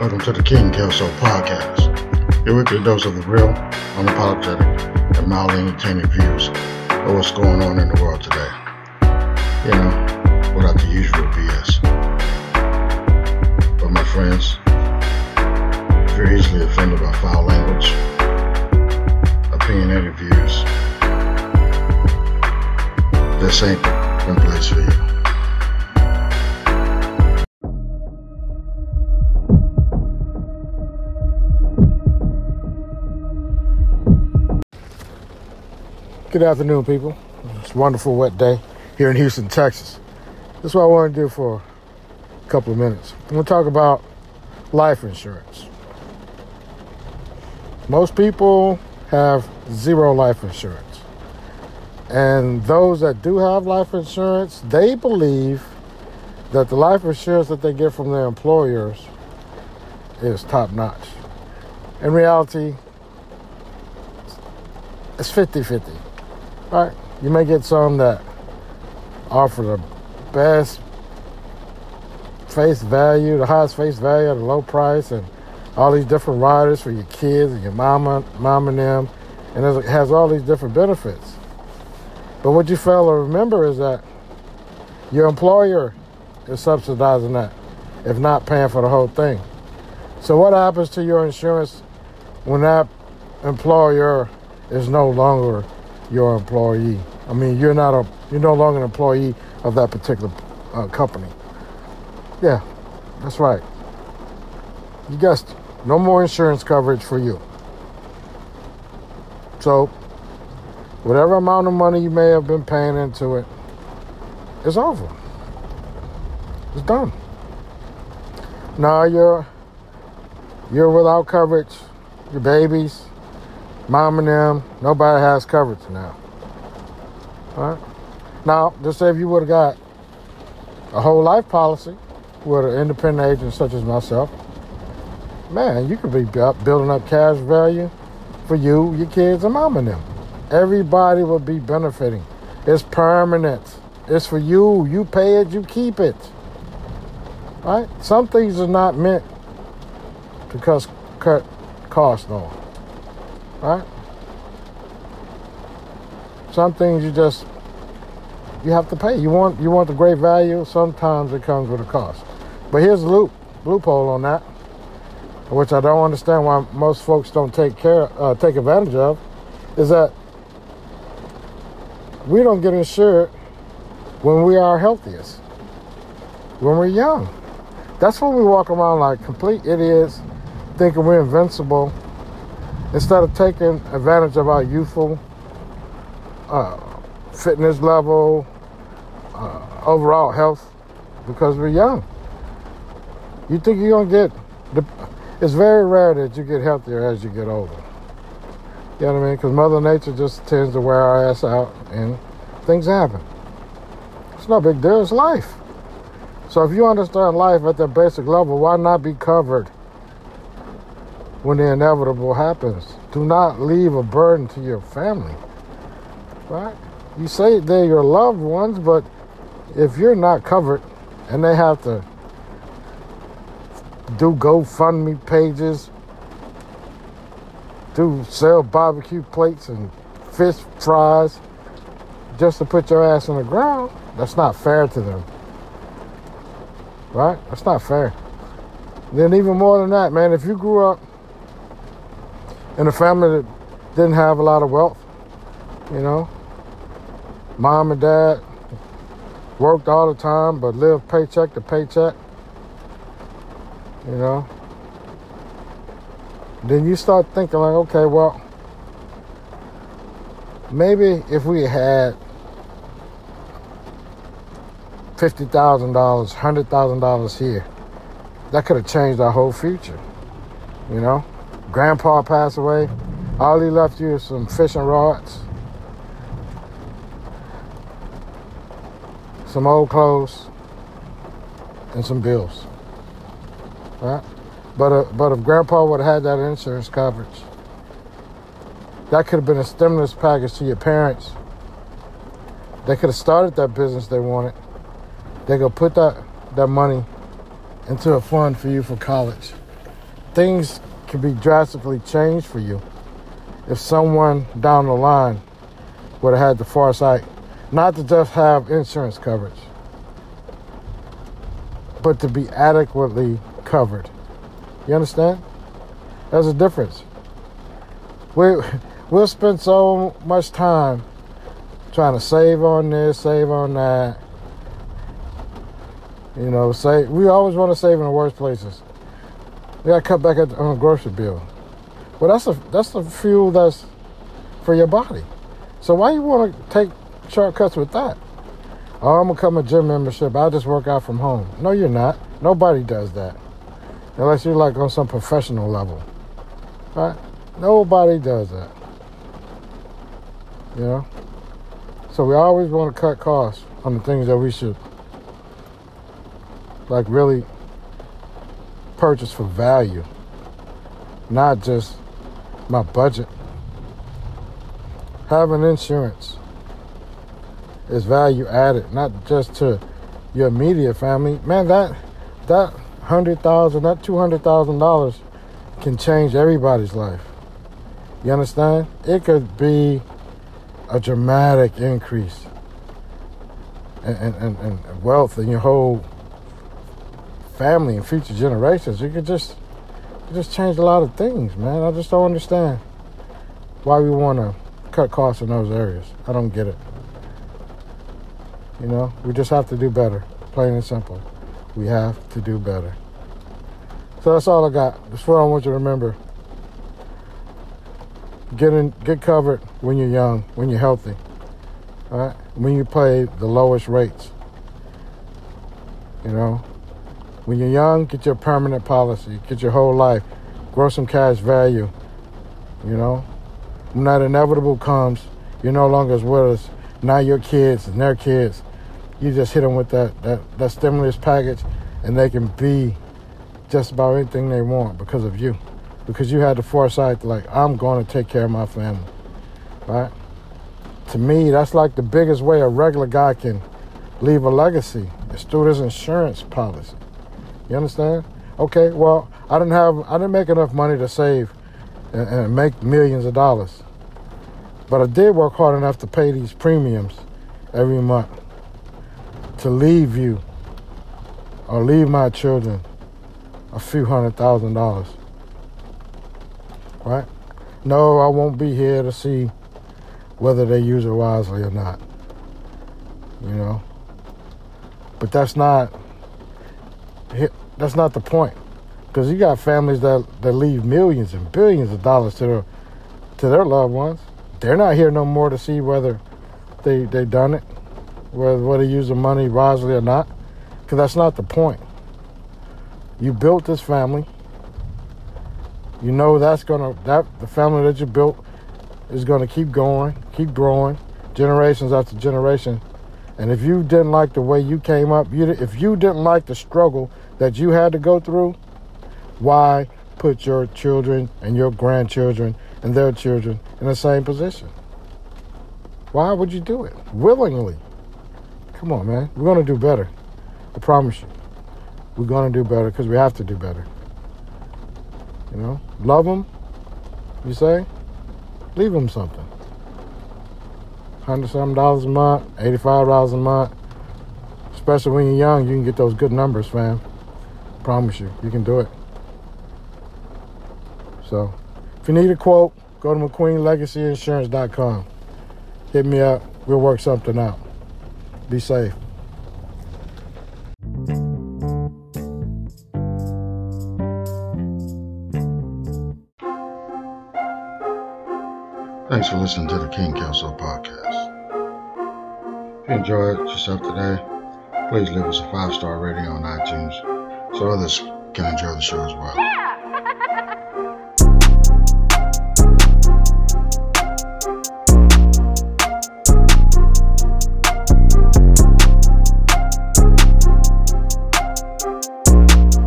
Welcome to the King Kelso Podcast, your weekly dose of the real, unapologetic, and mildly entertaining views of what's going on in the world today. You know, without the usual BS. But my friends, if you're easily offended by foul language, opinionated views, this ain't the place for you. Good afternoon, people. It's a wonderful wet day here in Houston, Texas. That's what I want to do for a couple of minutes. I'm going to talk about life insurance. Most people have zero life insurance. And those that do have life insurance, they believe that the life insurance that they get from their employers is top notch. In reality, it's 50 50. Right? You may get some that offer the best face value, the highest face value at a low price, and all these different riders for your kids and your mama, mom and them, and it has all these different benefits. But what you fail to remember is that your employer is subsidizing that, if not paying for the whole thing. So what happens to your insurance when that employer is no longer your employee. I mean, you're not a you're no longer an employee of that particular uh, company. Yeah, that's right. You guessed no more insurance coverage for you. So, whatever amount of money you may have been paying into it, it's over. It's done. Now you're you're without coverage. Your babies, mom and them, nobody has coverage now. All right? Now, just say if you would have got a whole life policy with an independent agent such as myself, man, you could be building up cash value for you, your kids, and mom and them. Everybody will be benefiting. It's permanent. It's for you. You pay it, you keep it. Right? Some things are not meant to cut costs on. Right? Some things you just you have to pay. You want you want the great value. Sometimes it comes with a cost. But here's the loop loophole on that, which I don't understand why most folks don't take care uh, take advantage of, is that we don't get insured when we are healthiest, when we're young. That's when we walk around like complete idiots, thinking we're invincible instead of taking advantage of our youthful uh, fitness level, uh, overall health, because we're young. You think you're gonna get the, it's very rare that you get healthier as you get older. You know what I mean? Because Mother Nature just tends to wear our ass out and things happen. It's no big deal, it's life. So if you understand life at the basic level, why not be covered when the inevitable happens. Do not leave a burden to your family. Right? You say they're your loved ones, but if you're not covered and they have to do GoFundMe pages, do sell barbecue plates and fish fries just to put your ass on the ground, that's not fair to them. Right? That's not fair. Then even more than that, man, if you grew up in a family that didn't have a lot of wealth. You know, mom and dad worked all the time but lived paycheck to paycheck. You know, then you start thinking like, okay, well, maybe if we had fifty thousand dollars, hundred thousand dollars here, that could have changed our whole future. You know grandpa passed away. All he left you is some fishing rods, some old clothes, and some bills. Right? But uh, but if grandpa would have had that insurance coverage, that could have been a stimulus package to your parents. They could have started that business they wanted. They could put that that money into a fund for you for college things can be drastically changed for you if someone down the line would have had the foresight not to just have insurance coverage, but to be adequately covered. You understand? There's a difference. We, we'll spend so much time trying to save on this, save on that. You know, say we always want to save in the worst places. We got to cut back on the grocery bill. Well, that's a that's the fuel that's for your body. So why you want to take shortcuts with that? Oh, I'm gonna come a gym membership. I'll just work out from home. No, you're not. Nobody does that unless you're like on some professional level, right? Nobody does that. You know. So we always want to cut costs on the things that we should like really purchase for value, not just my budget. Having insurance is value added, not just to your immediate family. Man, that that hundred thousand, that two hundred thousand dollars can change everybody's life. You understand? It could be a dramatic increase in, in, in wealth in your whole family and future generations. You could just you just change a lot of things, man. I just don't understand why we want to cut costs in those areas. I don't get it. You know, we just have to do better, plain and simple. We have to do better. So that's all I got. That's what I want you to remember. Get in, get covered when you're young, when you're healthy. All right? When you pay the lowest rates. You know, when you're young, get your permanent policy, get your whole life, grow some cash value. You know, when that inevitable comes, you're no longer as with us. Now your kids and their kids, you just hit them with that, that, that stimulus package and they can be just about anything they want because of you. Because you had the foresight to like, I'm going to take care of my family. Right? To me, that's like the biggest way a regular guy can leave a legacy is through this insurance policy. You understand? Okay, well, I didn't have, I didn't make enough money to save and, and make millions of dollars. But I did work hard enough to pay these premiums every month to leave you or leave my children a few hundred thousand dollars. Right? No, I won't be here to see whether they use it wisely or not. You know? But that's not that's not the point. Because you got families that, that leave millions and billions of dollars to their to their loved ones. They're not here no more to see whether they they done it, whether whether use the money wisely or not. Because that's not the point. You built this family. You know that's gonna that the family that you built is gonna keep going, keep growing, generations after generation. And if you didn't like the way you came up, you if you didn't like the struggle that you had to go through, why put your children and your grandchildren and their children in the same position? Why would you do it willingly? Come on, man. We're going to do better. I promise you. We're going to do better because we have to do better. You know, love them, you say, leave them something. Hundred something dollars a month, eighty-five dollars a month. Especially when you're young, you can get those good numbers, fam. Promise you, you can do it. So, if you need a quote, go to McQueenLegacyInsurance.com. Hit me up. We'll work something out. Be safe. Thanks for listening to the King Kelso podcast. If you enjoyed yourself today, please leave us a five star rating on iTunes so others can enjoy the show as well.